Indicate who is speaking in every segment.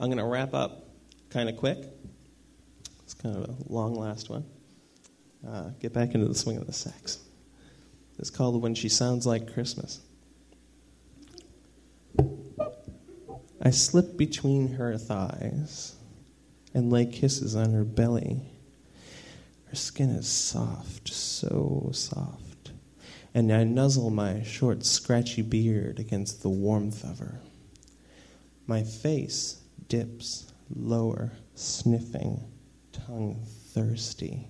Speaker 1: I'm going to wrap up kind of quick. It's kind of a long last one. Uh, get back into the swing of the sex. It's called When She Sounds Like Christmas. I slip between her thighs and lay kisses on her belly. Her skin is soft, so soft, and I nuzzle my short, scratchy beard against the warmth of her. My face dips lower, sniffing, tongue thirsty.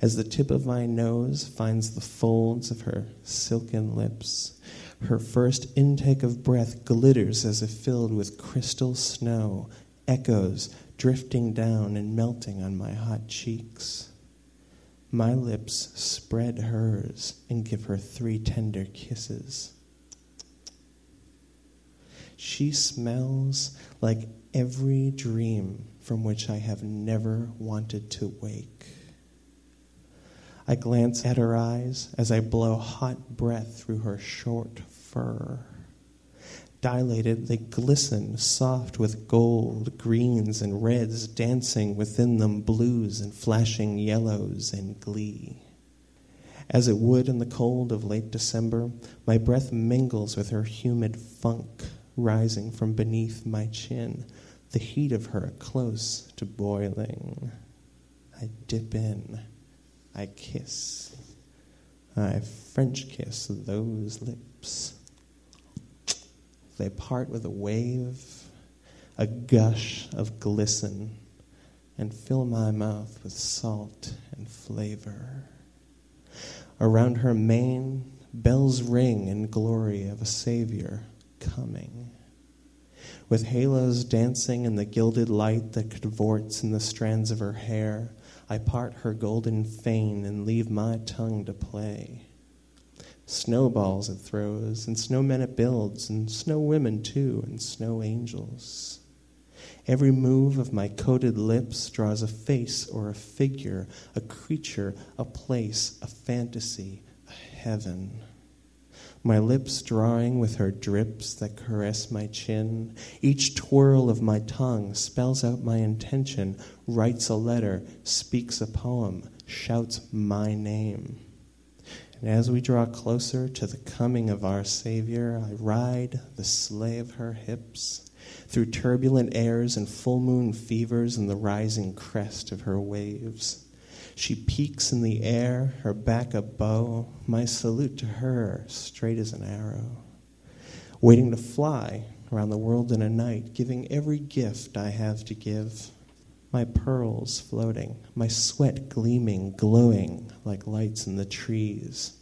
Speaker 1: As the tip of my nose finds the folds of her silken lips, her first intake of breath glitters as if filled with crystal snow, echoes drifting down and melting on my hot cheeks. My lips spread hers and give her three tender kisses. She smells like every dream from which I have never wanted to wake. I glance at her eyes as I blow hot breath through her short fur. Dilated, they glisten, soft with gold, greens, and reds, dancing within them blues and flashing yellows in glee. As it would in the cold of late December, my breath mingles with her humid funk rising from beneath my chin, the heat of her close to boiling. I dip in I kiss. I French kiss those lips. They part with a wave, a gush of glisten, and fill my mouth with salt and flavor. Around her mane, bells ring in glory of a Savior coming. With halos dancing in the gilded light that cavorts in the strands of her hair, I part her golden fane and leave my tongue to play. Snowballs it throws, and snowmen it builds, and snow women too, and snow angels. Every move of my coated lips draws a face or a figure, a creature, a place, a fantasy, a heaven my lips drawing with her drips that caress my chin. Each twirl of my tongue spells out my intention, writes a letter, speaks a poem, shouts my name. And as we draw closer to the coming of our Savior, I ride the sleigh of her hips through turbulent airs and full moon fevers and the rising crest of her waves. She peaks in the air, her back a bow. My salute to her, straight as an arrow. Waiting to fly around the world in a night, giving every gift I have to give. My pearls floating, my sweat gleaming, glowing like lights in the trees.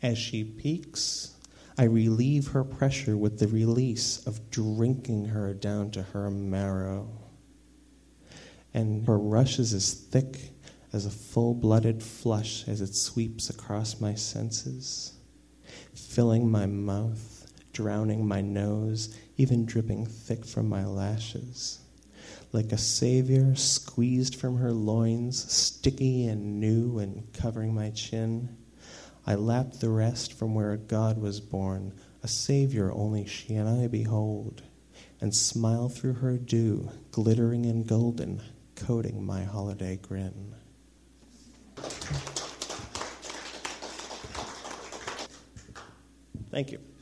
Speaker 1: As she peaks, I relieve her pressure with the release of drinking her down to her marrow and her rush is as thick as a full blooded flush as it sweeps across my senses, filling my mouth, drowning my nose, even dripping thick from my lashes. Like a savior squeezed from her loins, sticky and new and covering my chin, I lap the rest from where a God was born, a savior only she and I behold, and smile through her dew, glittering and golden, coating my holiday grin. Thank you.